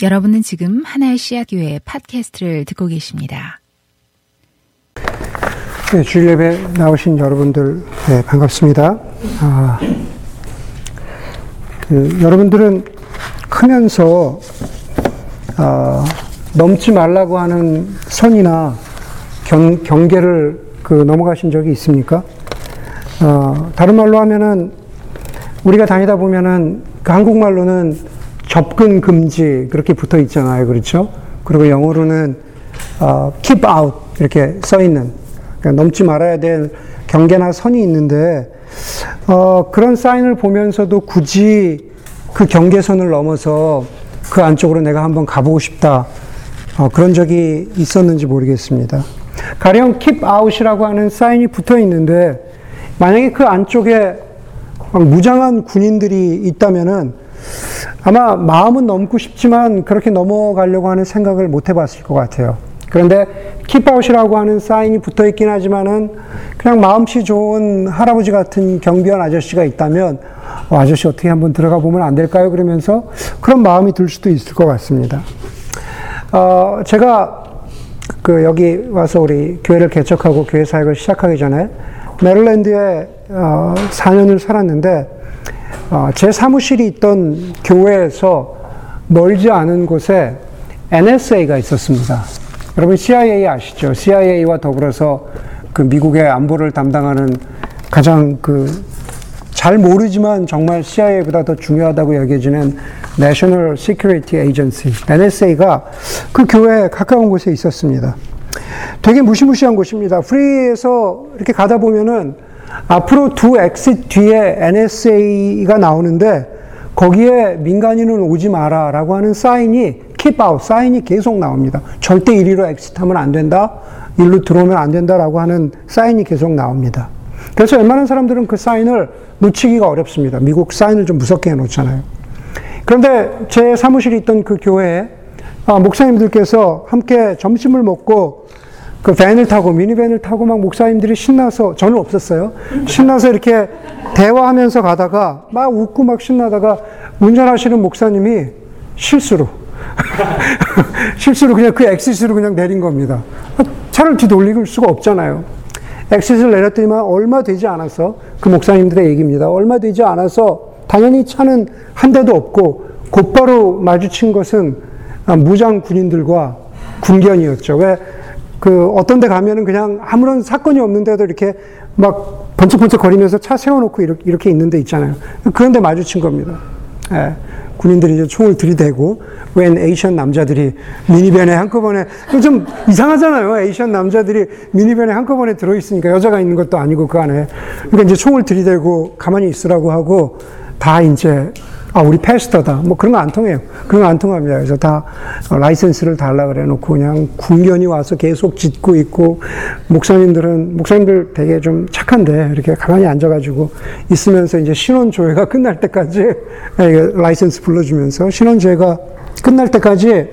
여러분은 지금 하나의 씨앗 교회 팟캐스트를 듣고 계십니다. 네, 주일 예배 나오신 여러분들 네, 반갑습니다. 아, 그, 여러분들은 크면서 아, 넘지 말라고 하는 선이나 경, 경계를 그 넘어가신 적이 있습니까? 어, 다른 말로 하면은 우리가 다니다 보면은 그 한국말로는 접근 금지 그렇게 붙어 있잖아요, 그렇죠? 그리고 영어로는 어, keep out 이렇게 써 있는 그러니까 넘지 말아야 될 경계나 선이 있는데 어, 그런 사인을 보면서도 굳이 그 경계선을 넘어서 그 안쪽으로 내가 한번 가보고 싶다 어, 그런 적이 있었는지 모르겠습니다. 가령 keep out이라고 하는 사인이 붙어 있는데 만약에 그 안쪽에 무장한 군인들이 있다면은 아마 마음은 넘고 싶지만 그렇게 넘어가려고 하는 생각을 못 해봤을 것 같아요. 그런데 킵아웃이라고 하는 사인이 붙어 있긴 하지만은 그냥 마음씨 좋은 할아버지 같은 경비원 아저씨가 있다면 어, 아저씨 어떻게 한번 들어가 보면 안 될까요? 그러면서 그런 마음이 들 수도 있을 것 같습니다. 어, 제가 그 여기 와서 우리 교회를 개척하고 교회 사역을 시작하기 전에 메릴랜드에 어, 4년을 살았는데 어, 제 사무실이 있던 교회에서 멀지 않은 곳에 NSA가 있었습니다. 여러분 CIA 아시죠? CIA와 더불어서 그 미국의 안보를 담당하는 가장 그 잘 모르지만 정말 CIA보다 더 중요하다고 여겨지는 National Security Agency, NSA가 그 교회에 가까운 곳에 있었습니다. 되게 무시무시한 곳입니다. freeway에서 이렇게 가다 보면은 앞으로 두 exit 뒤에 NSA가 나오는데 거기에 민간인은 오지 마라 라고 하는 사인이 keep out 사인이 계속 나옵니다. 절대 이리로 exit하면 안 된다. 일로 들어오면 안 된다라고 하는 사인이 계속 나옵니다. 그래서 웬만한 사람들은 그 사인을 놓치기가 어렵습니다. 미국 사인을 좀 무섭게 해놓잖아요. 그런데 제 사무실이 있던 그 교회에 아, 목사님들께서 함께 점심을 먹고 그 밴을 타고 미니밴을 타고 막 목사님들이 신나서 저는 없었어요. 신나서 이렇게 대화하면서 가다가 막 웃고 막 신나다가 운전하시는 목사님이 실수로 실수로 그냥 그 엑시스로 그냥 내린 겁니다. 차를 뒤돌릴 수가 없잖아요. 엑시스를 내렸더니만 얼마 되지 않아서 그 목사님들의 얘기입니다. 얼마 되지 않아서 당연히 차는 한 대도 없고 곧바로 마주친 것은 무장 군인들과 군견이었죠. 왜 그 어떤 데 가면은 그냥 아무런 사건이 없는데도 이렇게 막 번쩍번쩍 거리면서 차 세워놓고 이렇게, 이렇게 있는 데 있잖아요. 그런 데 마주친 겁니다. 예. 군인들이 이제 총을 들이대고 웬 Asian 남자들이 미니밴에 한꺼번에 좀 이상하잖아요. Asian 남자들이 미니밴에 한꺼번에 들어 있으니까 여자가 있는 것도 아니고 그 안에 그러니까 이제 총을 들이대고 가만히 있으라고 하고 다 이제 아, 우리 pastor다. 뭐 그런 거 안 통해요. 그런 거 안 통합니다. 그래서 다 license를 달라 그래 놓고 그냥 군견이 와서 계속 짖고 있고 목사님들은 목사님들 되게 좀 착한데 이렇게 가만히 앉아가지고 있으면서 이제 신원조회가 끝날 때까지 라이센스 불러주면서 신원조회가 끝날 때까지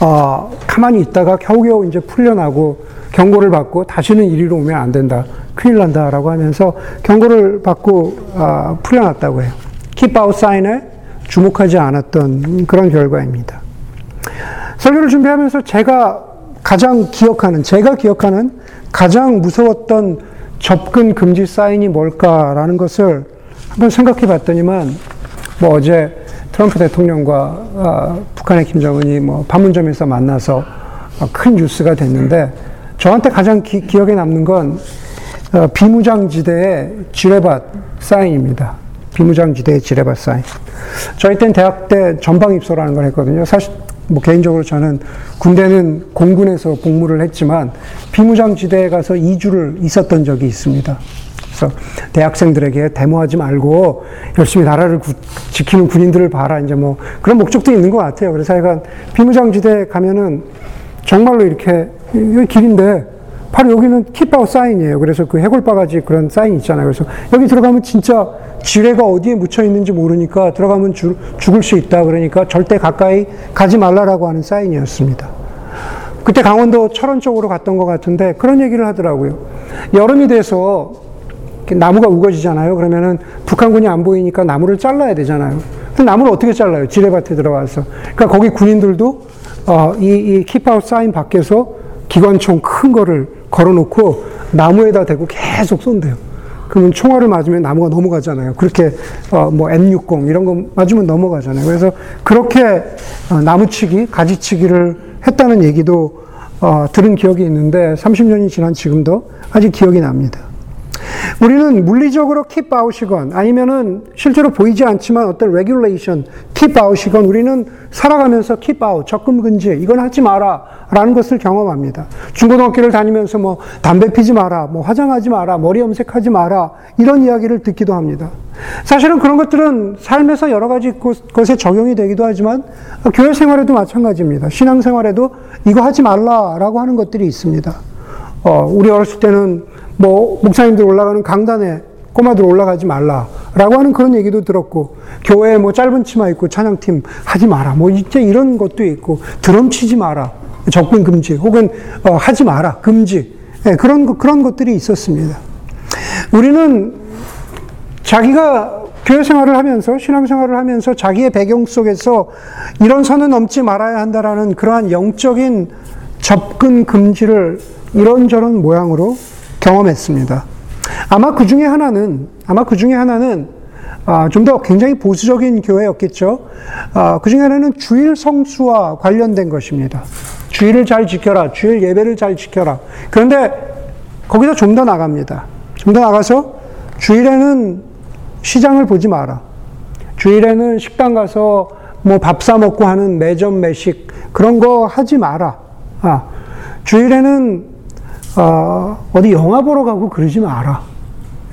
어, 가만히 있다가 겨우겨우 이제 풀려나고 경고를 받고 다시는 이리로 오면 안 된다. 큰일 난다라고 하면서 경고를 받고 어, 풀려났다고 해요. Out 사인에 주목하지 않았던 그런 결과입니다. 설교를 준비하면서 제가 가장 기억하는, 제가 기억하는 가장 무서웠던 접근 금지 사인이 뭘까라는 것을 한번 생각해 봤더니만, 뭐 어제 트럼프 대통령과 어, 북한의 김정은이 뭐 판문점에서 만나서 어, 큰 뉴스가 됐는데, 저한테 가장 기, 억에 남는 건 어, 비무장지대의 지뢰밭 사인입니다. 비무장지대 지뢰밭 사인. 저희 땐 대학 때 전방 입소라는 걸 했거든요. 사실 뭐 개인적으로 저는 군대는 공군에서 복무를 했지만 비무장지대에 가서 2주를 있었던 적이 있습니다. 그래서 대학생들에게 데모하지 말고 열심히 나라를 구, 지키는 군인들을 봐라. 이제 뭐 그런 목적도 있는 것 같아요. 그래서 하여간 비무장지대 가면은 정말로 이렇게 길인데 바로 여기는 킵아웃 사인이에요. 그래서 그 해골바가지 그런 사인 있잖아요. 그래서 여기 들어가면 진짜 지뢰가 어디에 묻혀 있는지 모르니까 들어가면 주, 죽을 수 있다. 그러니까 절대 가까이 가지 말라라고 하는 사인이었습니다. 그때 강원도 철원 쪽으로 갔던 것 같은데 그런 얘기를 하더라고요. 여름이 돼서 나무가 우거지잖아요. 그러면은 북한군이 안 보이니까 나무를 잘라야 되잖아요. 나무를 어떻게 잘라요? 지뢰밭에 들어가서. 그러니까 거기 군인들도 어, 이, 이 킵아웃 사인 밖에서 기관총 큰 거를 걸어놓고 나무에다 대고 계속 쏜대요. 그러면 총알을 맞으면 나무가 넘어가잖아요. 그렇게 어, 뭐 M60 이런 거 맞으면 넘어가잖아요. 그래서 그렇게 어, 나무치기, 가지치기를 했다는 얘기도 어, 들은 기억이 있는데 30년이 지난 지금도 아직 기억이 납니다. 우리는 물리적으로 keep out이건 아니면은 실제로 보이지 않지만 어떤 regulation, keep out이건 우리는 살아가면서 keep 적금 금지, 이건 하지 마라 라는 것을 경험합니다. 중고등학교를 다니면서 뭐 담배 피지 마라, 뭐 화장하지 마라, 머리 염색하지 마라 이런 이야기를 듣기도 합니다. 사실은 그런 것들은 삶에서 여러 가지 것에 적용이 되기도 하지만 교회 생활에도 마찬가지입니다. 신앙 생활에도 이거 하지 말라라고 하는 것들이 있습니다. 어, 우리 어렸을 때는 뭐 목사님들 올라가는 강단에 꼬마들 올라가지 말라라고 하는 그런 얘기도 들었고 교회에 뭐 짧은 치마 입고 찬양팀 하지 마라. 뭐 이제 이런 것도 있고 드럼 치지 마라. 접근 금지 혹은 어, 하지 마라. 금지. 네, 그런 그런 것들이 있었습니다. 우리는 자기가 교회 생활을 하면서 신앙 생활을 하면서 자기의 배경 속에서 이런 선은 넘지 말아야 한다라는 그러한 영적인 접근 금지를 이런저런 모양으로 경험했습니다. 아마 그 중에 하나는, 아마 그 중에 하나는, 아, 좀 더 굉장히 보수적인 교회였겠죠. 아, 그 중에 하나는 주일 성수와 관련된 것입니다. 주일을 잘 지켜라. 주일 예배를 잘 지켜라. 그런데 거기서 좀 더 나갑니다. 좀 더 나가서 주일에는 시장을 보지 마라. 주일에는 식당 가서 뭐 밥 사 먹고 하는 매점 매식 그런 거 하지 마라. 아, 주일에는 어, 어디 영화 보러 가고 그러지 마라.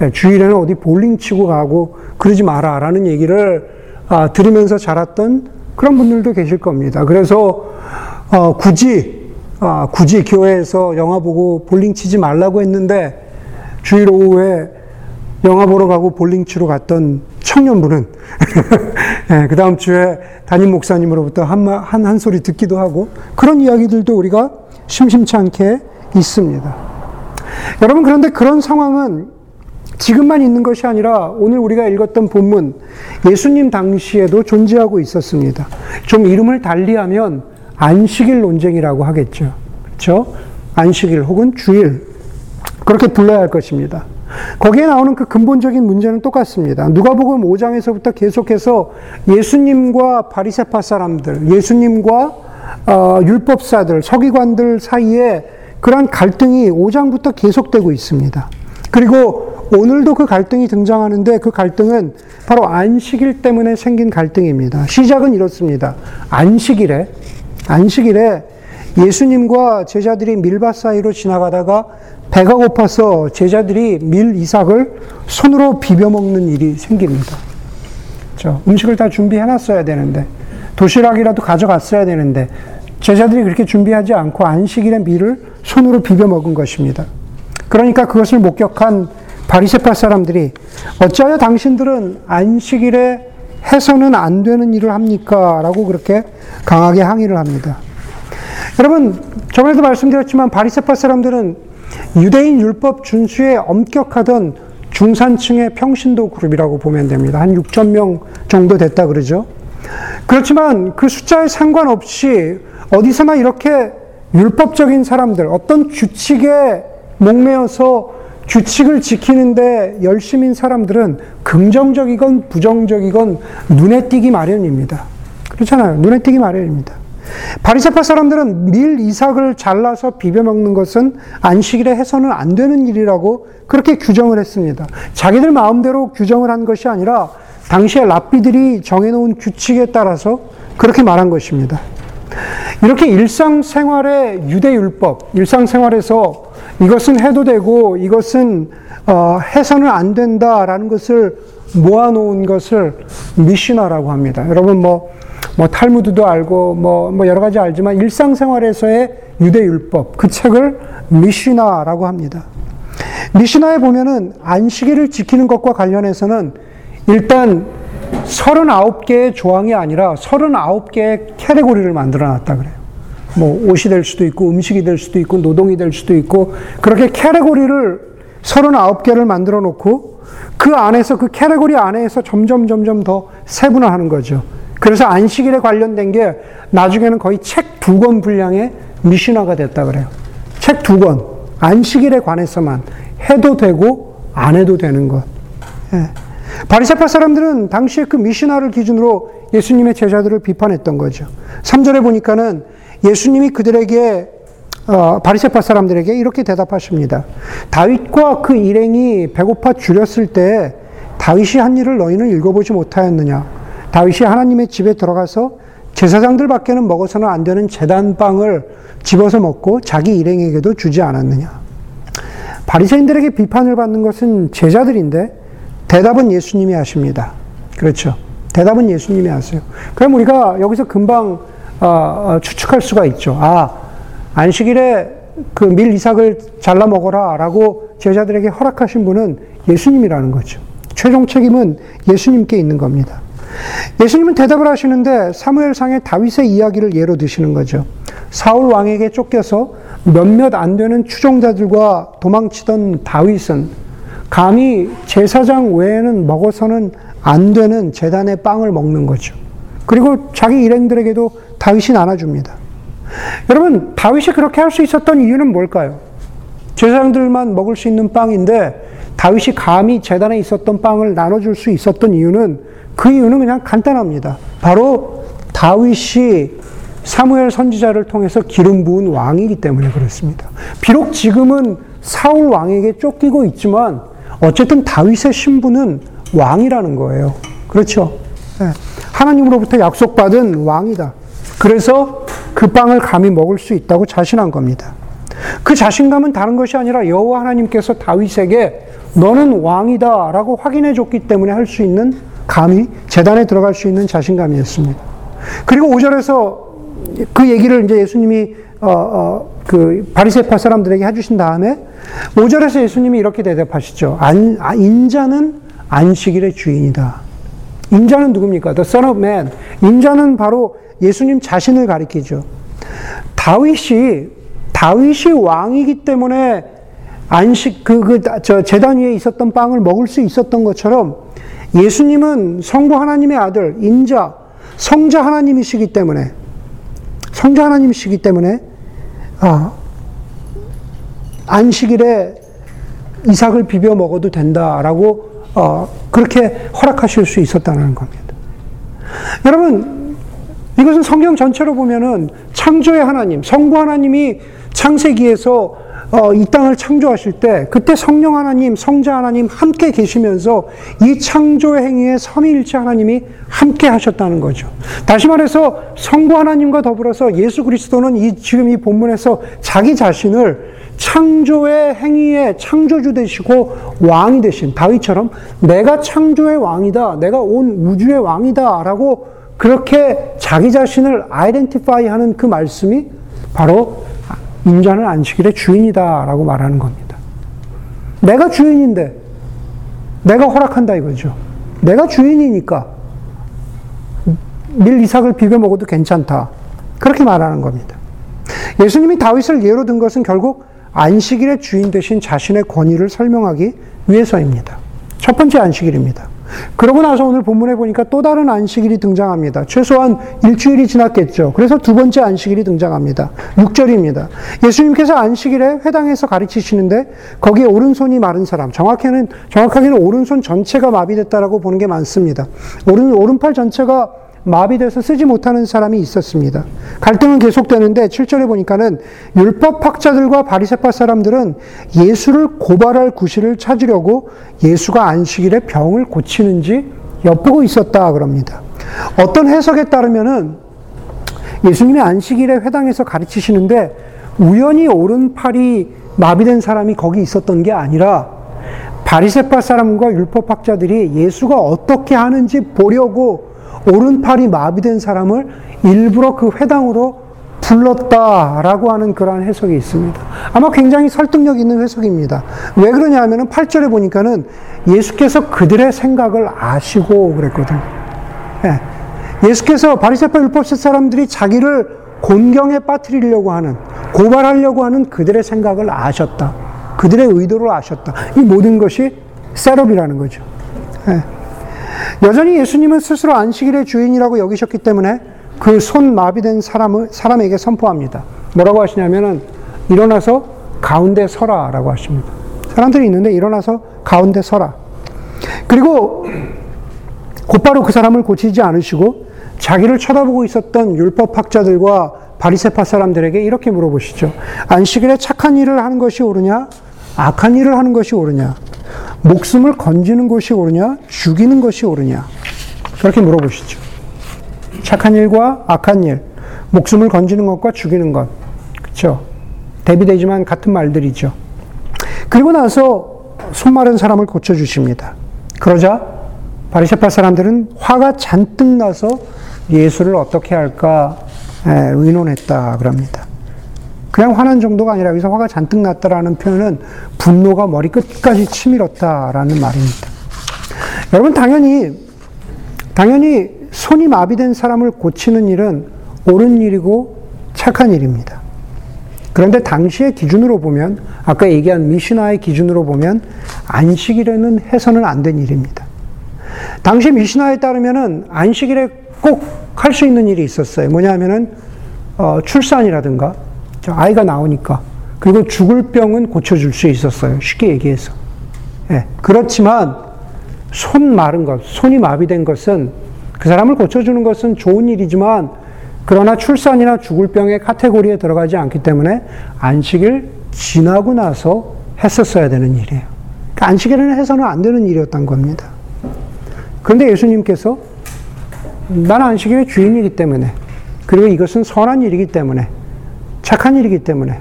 예, 주일에는 어디 볼링 치고 가고 그러지 마라. 라는 얘기를 아, 들으면서 자랐던 그런 분들도 계실 겁니다. 그래서 어, 굳이 아, 굳이 교회에서 영화 보고 볼링 치지 말라고 했는데 주일 오후에 영화 보러 가고 볼링 치러 갔던 청년분은 네, 그 다음 주에 담임 목사님으로부터 한, 한, 한 소리 듣기도 하고 그런 이야기들도 우리가 심심치 않게 있습니다. 여러분, 그런데 그런 상황은 지금만 있는 것이 아니라 오늘 우리가 읽었던 본문 예수님 당시에도 존재하고 있었습니다. 좀 이름을 달리하면 안식일 논쟁이라고 하겠죠. 그렇죠? 안식일 혹은 주일 그렇게 불러야 할 것입니다. 거기에 나오는 그 근본적인 문제는 똑같습니다. 누가복음 5장에서부터 계속해서 예수님과 바리새파 사람들, 예수님과 어, 율법사들, 서기관들 사이에 그러한 갈등이 5장부터 계속되고 있습니다. 그리고 오늘도 그 갈등이 등장하는데 그 갈등은 바로 안식일 때문에 생긴 갈등입니다. 시작은 이렇습니다. 안식일에, 안식일에 예수님과 제자들이 밀밭 사이로 지나가다가 배가 고파서 제자들이 밀 이삭을 손으로 비벼 먹는 일이 생깁니다. 그 음식을 다 준비해 놨어야 되는데, 도시락이라도 가져갔어야 되는데, 제자들이 그렇게 준비하지 않고 안식일에 밀을 손으로 비벼 먹은 것입니다. 그러니까 그것을 목격한 바리새파 사람들이 어찌하여 당신들은 안식일에 해서는 안 되는 일을 합니까? 라고 그렇게 강하게 항의를 합니다. 여러분, 저번에도 말씀드렸지만 바리새파 사람들은 유대인 율법 준수에 엄격하던 중산층의 평신도 그룹이라고 보면 됩니다. 한 6천 명 정도 됐다 그러죠. 그렇지만 그 숫자에 상관없이 어디서나 이렇게 율법적인 사람들, 어떤 규칙에 목매어서 규칙을 지키는데 열심인 사람들은 긍정적이건 부정적이건 눈에 띄기 마련입니다. 그렇잖아요. 눈에 띄기 마련입니다. 바리새파 사람들은 밀 이삭을 잘라서 비벼 먹는 것은 안식일에 해서는 안 되는 일이라고 그렇게 규정을 했습니다. 자기들 마음대로 규정을 한 것이 아니라 당시에 랍비들이 정해놓은 규칙에 따라서 그렇게 말한 것입니다. 이렇게 일상생활의 유대율법, 일상생활에서 이것은 해도 되고 이것은 어, 해서는 안 된다라는 것을 모아놓은 것을 미시나라고 합니다. 여러분 뭐, 뭐 탈무드도 알고 뭐, 뭐 여러 가지 알지만 일상생활에서의 유대율법 그 책을 미시나라고 합니다. 미시나에 보면은 안식일을 지키는 것과 관련해서는 일단 39개의 조항이 아니라 39개의 캐테고리를 만들어 놨다 그래요. 뭐 옷이 될 수도 있고 음식이 될 수도 있고 노동이 될 수도 있고 그렇게 캐테고리를 39개를 만들어 놓고 그 안에서 그 캐테고리 안에서 점점 점점 더 세분화하는 거죠. 그래서 안식일에 관련된 게 나중에는 거의 책 두 권 분량의 미신화가 됐다 그래요. 책 두 권. 안식일에 관해서만 해도 되고 안 해도 되는 것. 예. 바리새파 사람들은 당시에 그 미신화를 기준으로 예수님의 제자들을 비판했던 거죠. 3절에 보니까는 예수님이 그들에게 어, 바리새파 사람들에게 이렇게 대답하십니다. 다윗과 그 일행이 배고파 줄였을 때 다윗이 한 일을 너희는 읽어보지 못하였느냐? 다윗이 하나님의 집에 들어가서 제사장들 밖에는 먹어서는 안 되는 재단빵을 집어서 먹고 자기 일행에게도 주지 않았느냐? 바리새인들에게 비판을 받는 것은 제자들인데 대답은 예수님이 하십니다. 그렇죠. 대답은 예수님이 하세요. 그럼 우리가 여기서 금방 어, 어, 추측할 수가 있죠. 아, 안식일에 그 밀 이삭을 잘라 먹어라 라고 제자들에게 허락하신 분은 예수님이라는 거죠. 최종 책임은 예수님께 있는 겁니다. 예수님은 대답을 하시는데 사무엘상의 다윗의 이야기를 예로 드시는 거죠. 사울 왕에게 쫓겨서 몇몇 안 되는 추종자들과 도망치던 다윗은 감히 제사장 외에는 먹어서는 안 되는 재단의 빵을 먹는 거죠. 그리고 자기 일행들에게도 다윗이 나눠줍니다. 여러분, 다윗이 그렇게 할 수 있었던 이유는 뭘까요? 제사장들만 먹을 수 있는 빵인데 다윗이 감히 재단에 있었던 빵을 나눠줄 수 있었던 이유는 그 이유는 그냥 간단합니다. 바로 다윗이 사무엘 선지자를 통해서 기름 부은 왕이기 때문에 그렇습니다. 비록 지금은 사울 왕에게 쫓기고 있지만 어쨌든 다윗의 신분은 왕이라는 거예요. 그렇죠? 네. 하나님으로부터 약속받은 왕이다. 그래서 그 빵을 감히 먹을 수 있다고 자신한 겁니다. 그 자신감은 다른 것이 아니라 여호와 하나님께서 다윗에게 너는 왕이다라고 확인해 줬기 때문에 할 수 있는 감히 재단에 들어갈 수 있는 자신감이었습니다. 그리고 5절에서 그 얘기를 이제 예수님이 어, 어, 그 바리새파 사람들에게 해주신 다음에 5절에서 예수님이 이렇게 대답하시죠. 안, 아, 인자는 안식일의 주인이다. 인자는 누굽니까? The Son of Man. 인자는 바로 예수님 자신을 가리키죠. 다윗이 다윗이 왕이기 때문에 안식 그그저 제단 위에 있었던 빵을 먹을 수 있었던 것처럼 예수님은 성부 하나님의 아들 인자 성자 하나님이시기 때문에 성자 하나님이시기 때문에 아, 안식일에 이삭을 비벼 먹어도 된다라고 어, 그렇게 허락하실 수 있었다는 겁니다. 여러분 이것은 성경 전체로 보면은 창조의 하나님, 성부 하나님이 창세기에서 어, 이 땅을 창조하실 때 그때 성령 하나님, 성자 하나님 함께 계시면서 이 창조의 행위에 삼위일체 하나님이 함께 하셨다는 거죠. 다시 말해서 성부 하나님과 더불어서 예수 그리스도는 이 지금 이 본문에서 자기 자신을 창조의 행위의 창조주 되시고 왕이 되신 다윗처럼 내가 창조의 왕이다. 내가 온 우주의 왕이다라고 그렇게 자기 자신을 아이덴티파이 하는 그 말씀이 바로 인자는 안식일의 주인이다 라고 말하는 겁니다. 내가 주인인데 내가 허락한다 이거죠. 내가 주인이니까 밀 이삭을 비벼 먹어도 괜찮다. 그렇게 말하는 겁니다. 예수님이 다윗을 예로 든 것은 결국 안식일의 주인 대신 자신의 권위를 설명하기 위해서입니다. 첫 번째 안식일입니다. 그러고 나서 오늘 본문에 보니까 또 다른 안식일이 등장합니다. 최소한 일주일이 지났겠죠. 그래서 두 번째 안식일이 등장합니다. 6절입니다. 예수님께서 안식일에 회당에서 가르치시는데 거기에 오른손이 마른 사람, 정확히는 정확하게는 오른손 전체가 마비됐다라고 보는 게 많습니다. 오른 오른팔 전체가 마비돼서 쓰지 못하는 사람이 있었습니다. 갈등은 계속되는데 7절에 보니까는 율법 학자들과 바리새파 사람들은 예수를 고발할 구실을 찾으려고 예수가 안식일에 병을 고치는지 엿보고 있었다 그럽니다. 어떤 해석에 따르면은 예수님이 안식일에 회당에서 가르치시는데 우연히 오른팔이 마비된 사람이 거기 있었던 게 아니라 바리새파 사람과 율법학자들이 예수가 어떻게 하는지 보려고 오른팔이 마비된 사람을 일부러 그 회당으로 불렀다라고 하는 그러한 해석이 있습니다. 아마 굉장히 설득력 있는 해석입니다. 왜 그러냐 하면은 8절에 보니까는 예수께서 그들의 생각을 아시고 그랬거든요. 예. 예수께서 바리새파 율법사 사람들이 자기를 곤경에 빠뜨리려고 하는 고발하려고 하는 그들의 생각을 아셨다. 그들의 의도를 아셨다. 이 모든 것이 셋업이라는 거죠. 예. 여전히 예수님은 스스로 안식일의 주인이라고 여기셨기 때문에 그 손 마비된 사람을, 사람에게 선포합니다. 뭐라고 하시냐면은 일어나서 가운데 서라 라고 하십니다. 사람들이 있는데 일어나서 가운데 서라. 그리고 곧바로 그 사람을 고치지 않으시고 자기를 쳐다보고 있었던 율법학자들과 바리세파 사람들에게 이렇게 물어보시죠. 안식일에 착한 일을 하는 것이 옳으냐? 악한 일을 하는 것이 옳으냐? 목숨을 건지는 것이 옳으냐? 죽이는 것이 옳으냐? 그렇게 물어보시죠. 착한 일과 악한 일, 목숨을 건지는 것과 죽이는 것. 그렇죠? 대비되지만 같은 말들이죠. 그리고 나서 손 마른 사람을 고쳐 주십니다. 그러자 바리새파 사람들은 화가 잔뜩 나서 예수를 어떻게 할까 의논했다 그럽니다. 그냥 화난 정도가 아니라 여기서 화가 잔뜩 났다라는 표현은 분노가 머리 끝까지 치밀었다라는 말입니다. 여러분 당연히 당연히 손이 마비된 사람을 고치는 일은 옳은 일이고 착한 일입니다. 그런데 당시의 기준으로 보면 아까 얘기한 미시나의 기준으로 보면 안식일에는 해서는 안 된 일입니다. 당시 미시나에 따르면은 안식일에 꼭 할 수 있는 일이 있었어요. 뭐냐면은 어, 출산이라든가 아이가 나오니까 그리고 죽을 병은 고쳐줄 수 있었어요. 쉽게 얘기해서. 예, 그렇지만 손 마른 것, 손이 마비된 것은 그 사람을 고쳐주는 것은 좋은 일이지만 그러나 출산이나 죽을 병의 카테고리에 들어가지 않기 때문에 안식일 지나고 나서 했었어야 되는 일이에요. 그러니까 안식일은 해서는 안 되는 일이었던 겁니다. 그런데 예수님께서 나는 안식일의 주인이기 때문에 그리고 이것은 선한 일이기 때문에 착한 일이기 때문에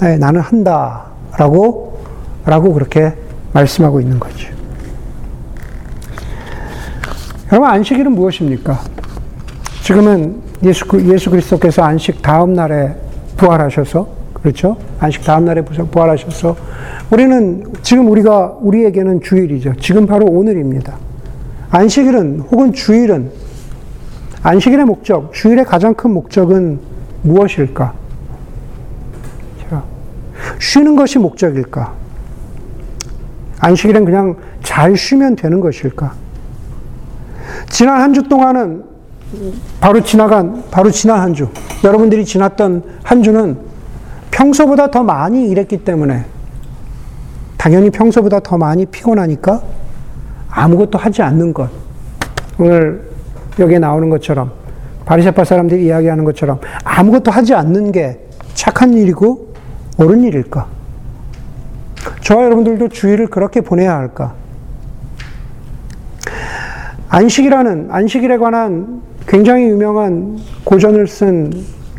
네, 나는 한다라고 라고 그렇게 말씀하고 있는 거죠. 여러분 안식일은 무엇입니까? 지금은 예수, 예수 그리스도께서 안식 다음 날에 부활하셔서 그렇죠? 안식 다음 날에 부활하셔서 우리는 지금 우리가 우리에게는 주일이죠. 지금 바로 오늘입니다. 안식일은 혹은 주일은 안식일의 목적, 주일의 가장 큰 목적은 무엇일까? 쉬는 것이 목적일까? 안식일은 그냥 잘 쉬면 되는 것일까? 지난 한 주 동안은 바로 지나간, 바로 지난 한 주, 여러분들이 지났던 한 주는 평소보다 더 많이 일했기 때문에 당연히 평소보다 더 많이 피곤하니까 아무것도 하지 않는 것. 오늘 여기에 나오는 것처럼 바리새파 사람들이 이야기하는 것처럼 아무것도 하지 않는 게 착한 일이고 옳은 일일까? 저와 여러분들도 주일을 그렇게 보내야 할까? 안식이라는 안식일에 관한 굉장히 유명한 고전을 쓴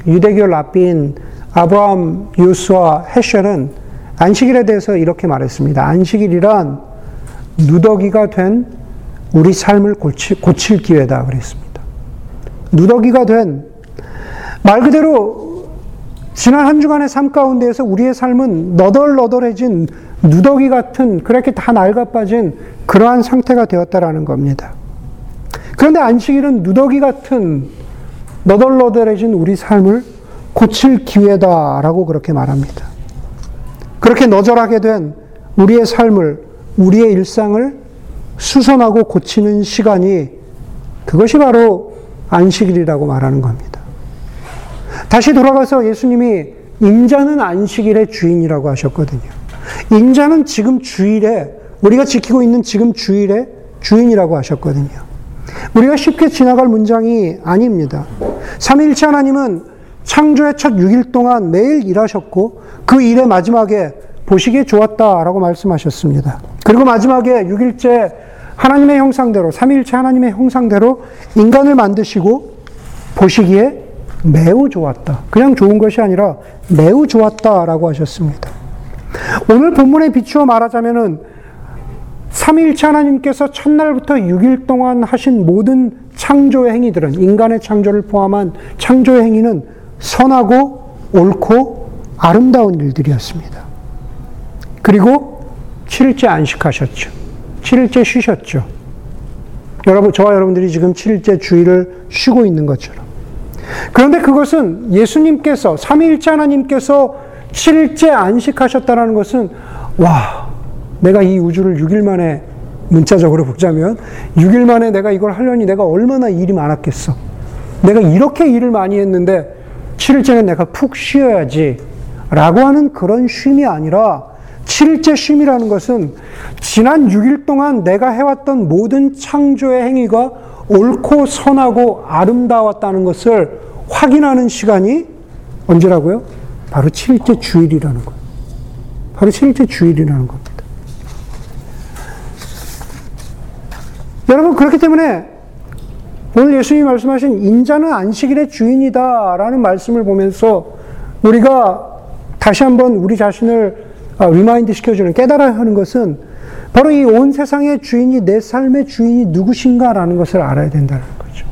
유대교 랍비인 아브라함 유스와 헤셜은 안식일에 대해서 이렇게 말했습니다. 안식일이란 누더기가 된 우리 삶을 고칠, 고칠 기회다 그랬습니다. 누더기가 된 말 그대로 지난 한 주간의 삶 가운데에서 우리의 삶은 너덜너덜해진 누더기 같은 그렇게 다 낡아빠진 그러한 상태가 되었다라는 겁니다. 그런데 안식일은 누더기 같은 너덜너덜해진 우리 삶을 고칠 기회다라고 그렇게 말합니다. 그렇게 너절하게 된 우리의 삶을, 우리의 일상을 수선하고 고치는 시간이 그것이 바로 안식일이라고 말하는 겁니다. 다시 돌아가서 예수님이 인자는 안식일의 주인이라고 하셨거든요. 인자는 지금 주일에, 우리가 지키고 있는 지금 주일의 주인이라고 하셨거든요. 우리가 쉽게 지나갈 문장이 아닙니다. 삼일체 하나님은 창조의 첫 6일 동안 매일 일하셨고 그 일의 마지막에 보시기에 좋았다라고 말씀하셨습니다. 그리고 마지막에 6일째 하나님의 형상대로, 삼일체 하나님의 형상대로 인간을 만드시고 보시기에 매우 좋았다. 그냥 좋은 것이 아니라 매우 좋았다라고 하셨습니다. 오늘 본문에 비추어 말하자면은 삼일체 하나님께서 첫날부터 6일 동안 하신 모든 창조의 행위들은 인간의 창조를 포함한 창조의 행위는 선하고 옳고 아름다운 일들이었습니다. 그리고 7일째 안식하셨죠. 7일째 쉬셨죠. 여러분, 저와 여러분들이 지금 7일째 주일을 쉬고 있는 것처럼. 그런데 그것은 예수님께서, 삼위일체 하나님께서 7일째 안식하셨다는 것은, 와, 내가 이 우주를 6일 만에 문자적으로 보자면 6일 만에 내가 이걸 하려니 내가 얼마나 일이 많았겠어. 내가 이렇게 일을 많이 했는데 7일째는 내가 푹 쉬어야지. 라고 하는 그런 쉼이 아니라 7일째 쉼이라는 것은 지난 6일 동안 내가 해왔던 모든 창조의 행위가 옳고 선하고 아름다웠다는 것을 확인하는 시간이 언제라고요? 바로 7일째 주일이라는 거예요. 바로 7일째 주일이라는 겁니다. 여러분, 그렇기 때문에 오늘 예수님이 말씀하신 인자는 안식일의 주인이다 라는 말씀을 보면서 우리가 다시 한번 우리 자신을 remind 시켜주는 깨달아야 하는 것은 바로 이 온 세상의 주인이 내 삶의 주인이 누구신가라는 것을 알아야 된다는 거죠.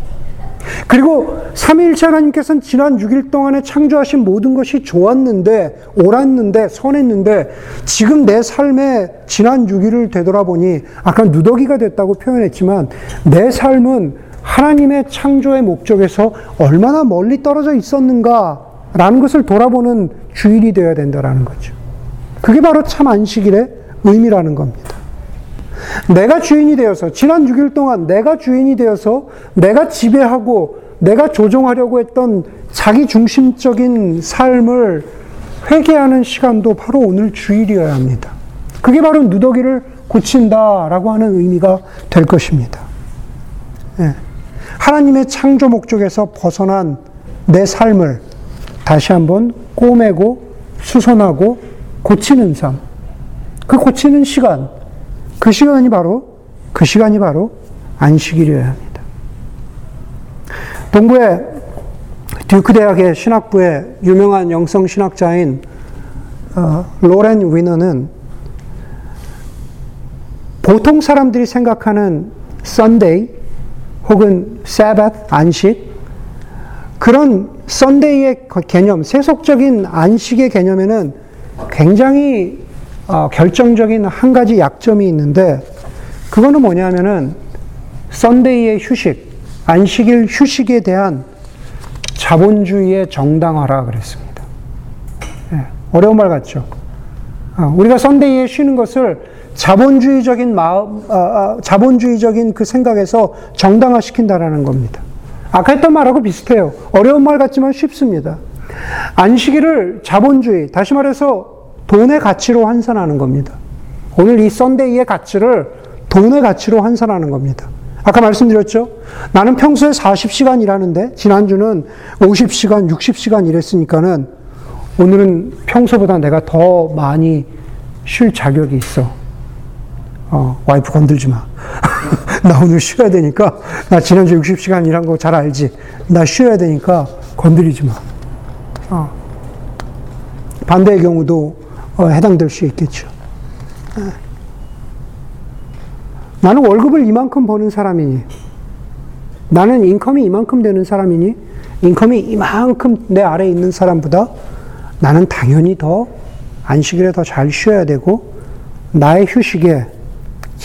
그리고 삼위일체 하나님께서는 지난 6일 동안에 창조하신 모든 것이 좋았는데 옳았는데 선했는데 지금 내 삶의 지난 6일을 되돌아보니 아까 누더기가 됐다고 표현했지만 내 삶은 하나님의 창조의 목적에서 얼마나 멀리 떨어져 있었는가라는 것을 돌아보는 주일이 되어야 된다는 거죠. 그게 바로 참 안식일의 의미라는 겁니다. 내가 주인이 되어서 지난 6일 동안 내가 주인이 되어서 내가 지배하고 내가 조종하려고 했던 자기 중심적인 삶을 회개하는 시간도 바로 오늘 주일이어야 합니다. 그게 바로 누더기를 고친다라고 하는 의미가 될 것입니다. 네. 하나님의 창조 목적에서 벗어난 내 삶을 다시 한번 꼬매고 수선하고 고치는 삶. 그 고치는 시간. 그 시간이 바로, 그 시간이 바로 안식일이어야 합니다. 동부의 듀크 대학의 신학부의 유명한 영성 신학자인 어, 로렌 위너는 보통 사람들이 생각하는 Sunday 혹은 Sabbath 안식 그런 Sunday의 개념, 세속적인 안식의 개념에는 굉장히 어, 결정적인 한 가지 약점이 있는데 그거는 뭐냐면은 썬데이의 휴식, 안식일 휴식에 대한 자본주의의 정당화라 그랬습니다. 네, 어려운 말 같죠? 어, 우리가 썬데이에 쉬는 것을 자본주의적인 마음, 어, 어, 자본주의적인 그 생각에서 정당화시킨다라는 겁니다. 아까 했던 말하고 비슷해요. 어려운 말 같지만 쉽습니다. 안식일을 자본주의, 다시 말해서 돈의 가치로 환산하는 겁니다. 오늘 이 썬데이의 가치를 돈의 가치로 환산하는 겁니다. 아까 말씀드렸죠? 나는 평소에 40시간 일하는데, 지난주는 50시간, 60시간 일했으니까는, 오늘은 평소보다 내가 더 많이 쉴 자격이 있어. 어, 와이프 건들지 마. 나 오늘 쉬어야 되니까, 나 지난주 60시간 일한 거 잘 알지? 나 쉬어야 되니까 건드리지 마. 어. 반대의 경우도 어, 해당될 수 있겠죠. 어. 나는 월급을 이만큼 버는 사람이니, 나는 인컴이 이만큼 되는 사람이니, 인컴이 이만큼 내 아래에 있는 사람보다 나는 당연히 더 안식일에 더 잘 쉬어야 되고, 나의 휴식에,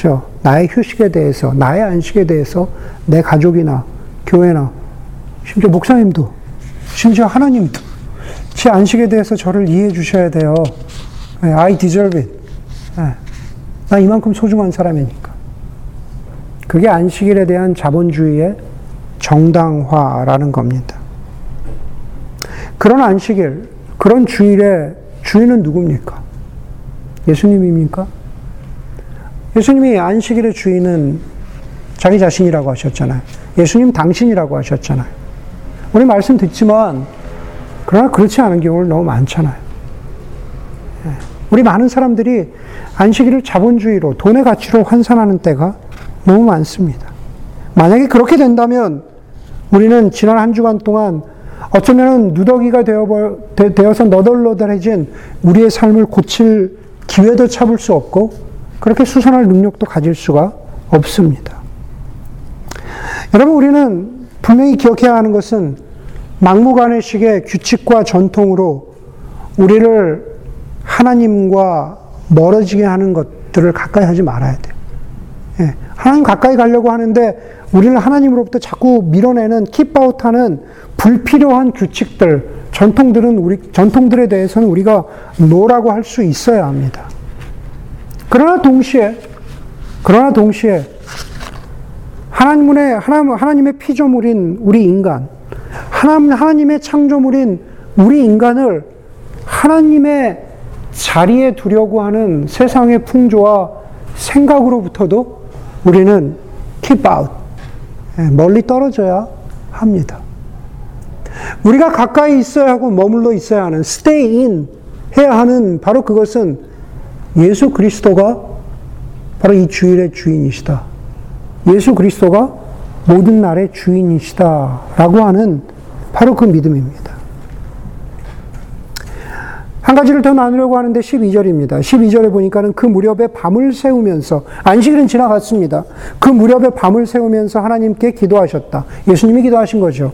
그 나의 휴식에 대해서, 나의 안식에 대해서 내 가족이나 교회나, 심지어 목사님도, 심지어 하나님도 제 안식에 대해서 저를 이해해 주셔야 돼요. 네, I deserve it. 네. 나 이만큼 소중한 사람이니까. 그게 안식일에 대한 자본주의의 정당화라는 겁니다. 그런 안식일, 그런 주일의 주인은 누굽니까? 예수님입니까? 예수님이 안식일의 주인은 자기 자신이라고 하셨잖아요. 예수님 당신이라고 하셨잖아요. 우리 말씀 듣지만, 그러나 그렇지 않은 경우를 너무 많잖아요. 우리 많은 사람들이 안식일을 자본주의로 돈의 가치로 환산하는 때가 너무 많습니다. 만약에 그렇게 된다면 우리는 지난 한 주간 동안 어쩌면 누더기가 되어, 서 너덜너덜해진 우리의 삶을 고칠 기회도 잡을 수 없고 그렇게 수선할 능력도 가질 수가 없습니다. 여러분, 우리는 분명히 기억해야 하는 것은 막무가내식의 규칙과 전통으로 우리를 하나님과 멀어지게 하는 것들을 가까이 하지 말아야 돼요. 예, 하나님 가까이 가려고 하는데 우리를 하나님으로부터 자꾸 밀어내는 킵아웃하는 불필요한 규칙들, 전통들은 우리 전통들에 대해서는 우리가 노라고 할 수 있어야 합니다. 그러나 동시에 그러나 동시에 하나님의, 하나님의 피조물인 우리 인간, 하나님, 하나님의 창조물인 우리 인간을 하나님의 자리에 두려고 하는 세상의 풍조와 생각으로부터도 우리는 keep out, 예, 멀리 떨어져야 합니다. 우리가 가까이 있어야 하고 머물러 있어야 하는 stay in 해야 하는 바로 그것은 예수 그리스도가 바로 이 주일의 주인이시다. 예수 그리스도가 모든 날의 주인이시다. 라고 하는 바로 그 믿음입니다. 한 가지를 더 나누려고 하는데 12절입니다. 12절에 보니까는 그 무렵에 밤을 세우면서, 안식일은 지나갔습니다. 그 무렵에 밤을 세우면서 하나님께 기도하셨다. 예수님이 기도하신 거죠.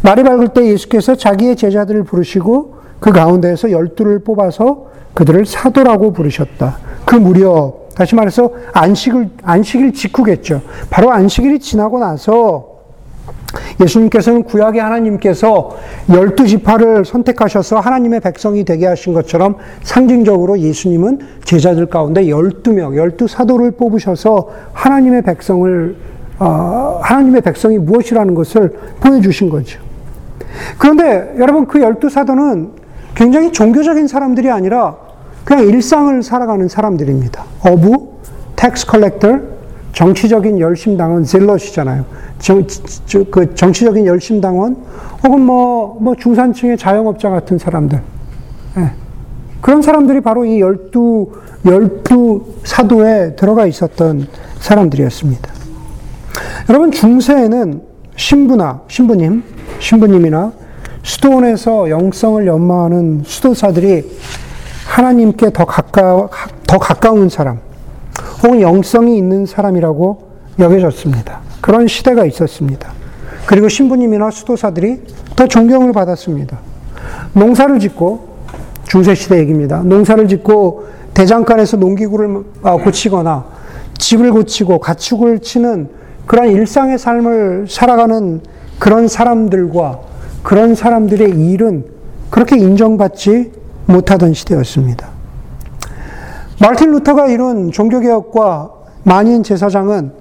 날이 밝을 때 예수께서 자기의 제자들을 부르시고 그 가운데에서 열두를 뽑아서 그들을 사도라고 부르셨다. 그 무렵, 다시 말해서 안식을, 안식일 직후겠죠. 바로 안식일이 지나고 나서 예수님께서는 구약의 하나님께서 열두 지파를 선택하셔서 하나님의 백성이 되게 하신 것처럼 상징적으로 예수님은 제자들 가운데 열두 명, 열두 사도를 뽑으셔서 하나님의 백성을 어, 하나님의 백성이 무엇이라는 것을 보여주신 거죠. 그런데 여러분 그 열두 사도는 굉장히 종교적인 사람들이 아니라 그냥 일상을 살아가는 사람들입니다. 어부, tax collector, 정치적인 열심당원, Zealot이잖아요. 정, 그 정치적인 열심당원, 혹은 뭐, 뭐 중산층의 자영업자 같은 사람들. 네. 그런 사람들이 바로 이 열두, 열두 사도에 들어가 있었던 사람들이었습니다. 여러분, 중세에는 신부나, 신부님, 신부님이나 수도원에서 영성을 연마하는 수도사들이 하나님께 더 가까, 더 가까운 사람, 혹은 영성이 있는 사람이라고 여겨졌습니다. 그런 시대가 있었습니다. 그리고 신부님이나 수도사들이 더 존경을 받았습니다. 농사를 짓고, 중세시대 얘기입니다. 농사를 짓고 대장간에서 농기구를 아, 고치거나 집을 고치고 가축을 치는 그런 일상의 삶을 살아가는 그런 사람들과 그런 사람들의 일은 그렇게 인정받지 못하던 시대였습니다. 마틴 루터가 이룬 종교개혁과 만인 제사장은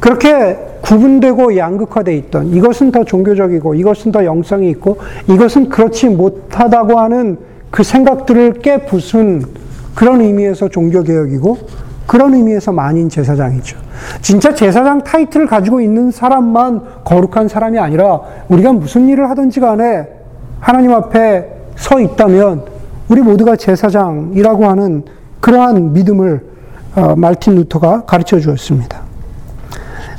그렇게 구분되고 양극화되어 있던 이것은 더 종교적이고 이것은 더 영성이 있고 이것은 그렇지 못하다고 하는 그 생각들을 깨부순 그런 의미에서 종교개혁이고 그런 의미에서 만인 제사장이죠. 진짜 제사장 타이틀을 가지고 있는 사람만 거룩한 사람이 아니라 우리가 무슨 일을 하든지 간에 하나님 앞에 서 있다면 우리 모두가 제사장이라고 하는 그러한 믿음을 어, 말틴 루터가 가르쳐 주었습니다.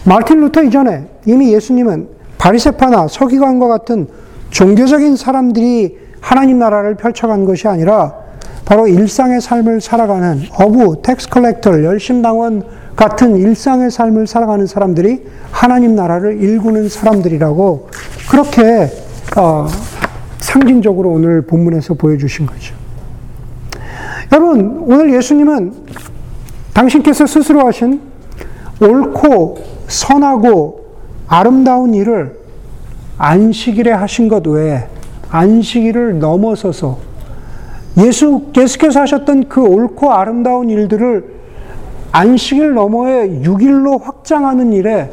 말틴 루터 이전에 이미 예수님은 바리세파나 서기관과 같은 종교적인 사람들이 하나님 나라를 펼쳐간 것이 아니라 바로 일상의 삶을 살아가는 어부, tax collector, 열심당원 같은 일상의 삶을 살아가는 사람들이 하나님 나라를 일구는 사람들이라고 그렇게 어, 상징적으로 오늘 본문에서 보여주신 거죠. 여러분, 오늘 예수님은 당신께서 스스로 하신 옳고 선하고 아름다운 일을 안식일에 하신 것 외에 안식일을 넘어서서 예수, 예수께서 하셨던 그 옳고 아름다운 일들을 안식일 너머에 6일로 확장하는 일에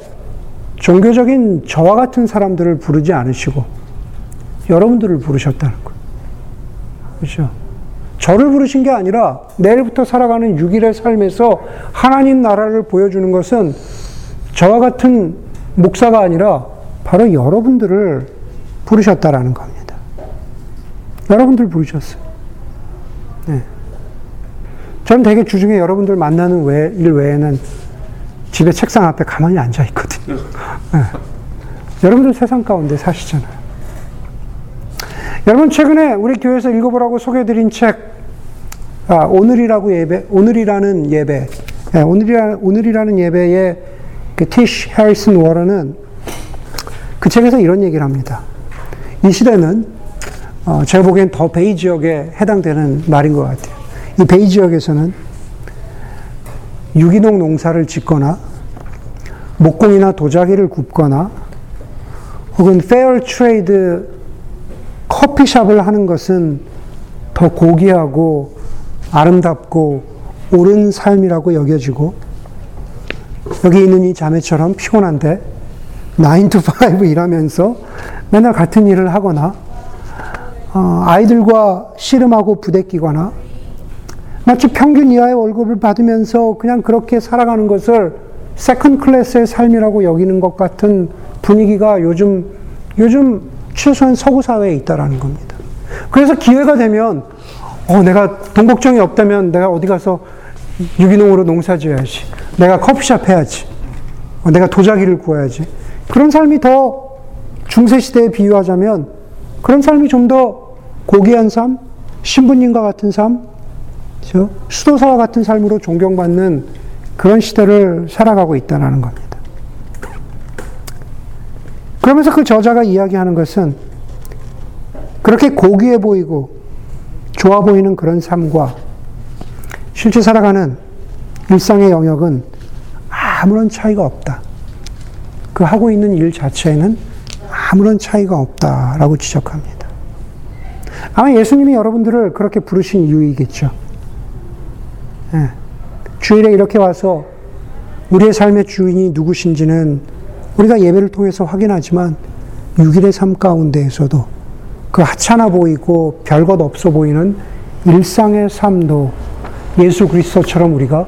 종교적인 저와 같은 사람들을 부르지 않으시고 여러분들을 부르셨다는 거예요. 그렇죠? 저를 부르신 게 아니라 내일부터 살아가는 6일의 삶에서 하나님 나라를 보여주는 것은 저와 같은 목사가 아니라 바로 여러분들을 부르셨다라는 겁니다. 여러분들 부르셨어요. 네. 저는 되게 주중에 여러분들 만나는 외, 일 외에는 집에 책상 앞에 가만히 앉아 있거든요. 네. 여러분들 세상 가운데 사시잖아요. 여러분 최근에 우리 교회에서 읽어보라고 소개해드린 책 아, 오늘이라고 예배 오늘이라는 예배 네, 오늘이라, 오늘이라는 예배의 그 티시 해리슨 워런은 그 책에서 이런 얘기를 합니다. 이 시대는 어, 제가 보기엔 더 베이 지역에 해당되는 말인 것 같아요. 이 베이 지역에서는 유기농 농사를 짓거나 목공이나 도자기를 굽거나 혹은 fair trade 커피숍을 하는 것은 더 고귀하고 아름답고 옳은 삶이라고 여겨지고 여기 있는 이 자매처럼 피곤한데 9 to 5 일하면서 맨날 같은 일을 하거나 어, 아이들과 씨름하고 부대끼거나 마치 평균 이하의 월급을 받으면서 그냥 그렇게 살아가는 것을 second class의 삶이라고 여기는 것 같은 분위기가 요즘 요즘 최소한 서구 사회에 있다라는 겁니다. 그래서 기회가 되면 어 내가 돈 걱정이 없다면 내가 어디 가서 유기농으로 농사 지어야지. 내가 커피숍 해야지. 어, 내가 도자기를 구워야지. 그런 삶이 더 중세 시대에 비유하자면 그런 삶이 좀 더 고귀한 삶, 신부님과 같은 삶? 수도사와 같은 삶으로 존경받는 그런 시대를 살아가고 있다는 겁니다. 그러면서 그 저자가 이야기하는 것은 그렇게 고귀해 보이고 좋아 보이는 그런 삶과 실제 살아가는 일상의 영역은 아무런 차이가 없다. 그 하고 있는 일 자체에는 아무런 차이가 없다라고 지적합니다. 아마 예수님이 여러분들을 그렇게 부르신 이유이겠죠. 예. 주일에 이렇게 와서 우리의 삶의 주인이 누구신지는 우리가 예배를 통해서 확인하지만 6일의 삶 가운데에서도 그 하찮아 보이고 별것 없어 보이는 일상의 삶도 예수 그리스도처럼 우리가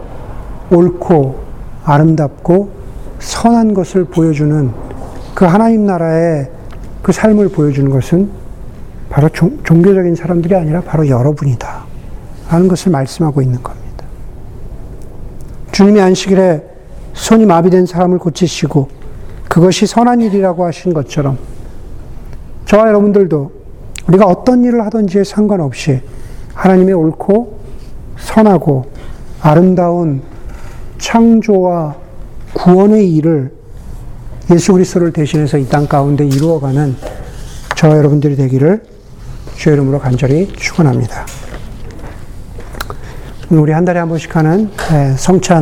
옳고 아름답고 선한 것을 보여주는 그 하나님 나라의 그 삶을 보여주는 것은 바로 종, 종교적인 사람들이 아니라 바로 여러분이다. 라는 것을 말씀하고 있는 겁니다. 주님이 안식일에 손이 마비된 사람을 고치시고 그것이 선한 일이라고 하신 것처럼 저와 여러분들도 우리가 어떤 일을 하든지에 상관없이 하나님의 옳고 선하고 아름다운 창조와 구원의 일을 예수 그리스도를 대신해서 이 땅 가운데 이루어가는 저와 여러분들이 되기를 주의 이름으로 간절히 축원합니다. 우리 한 달에 한 번씩 하는 성찬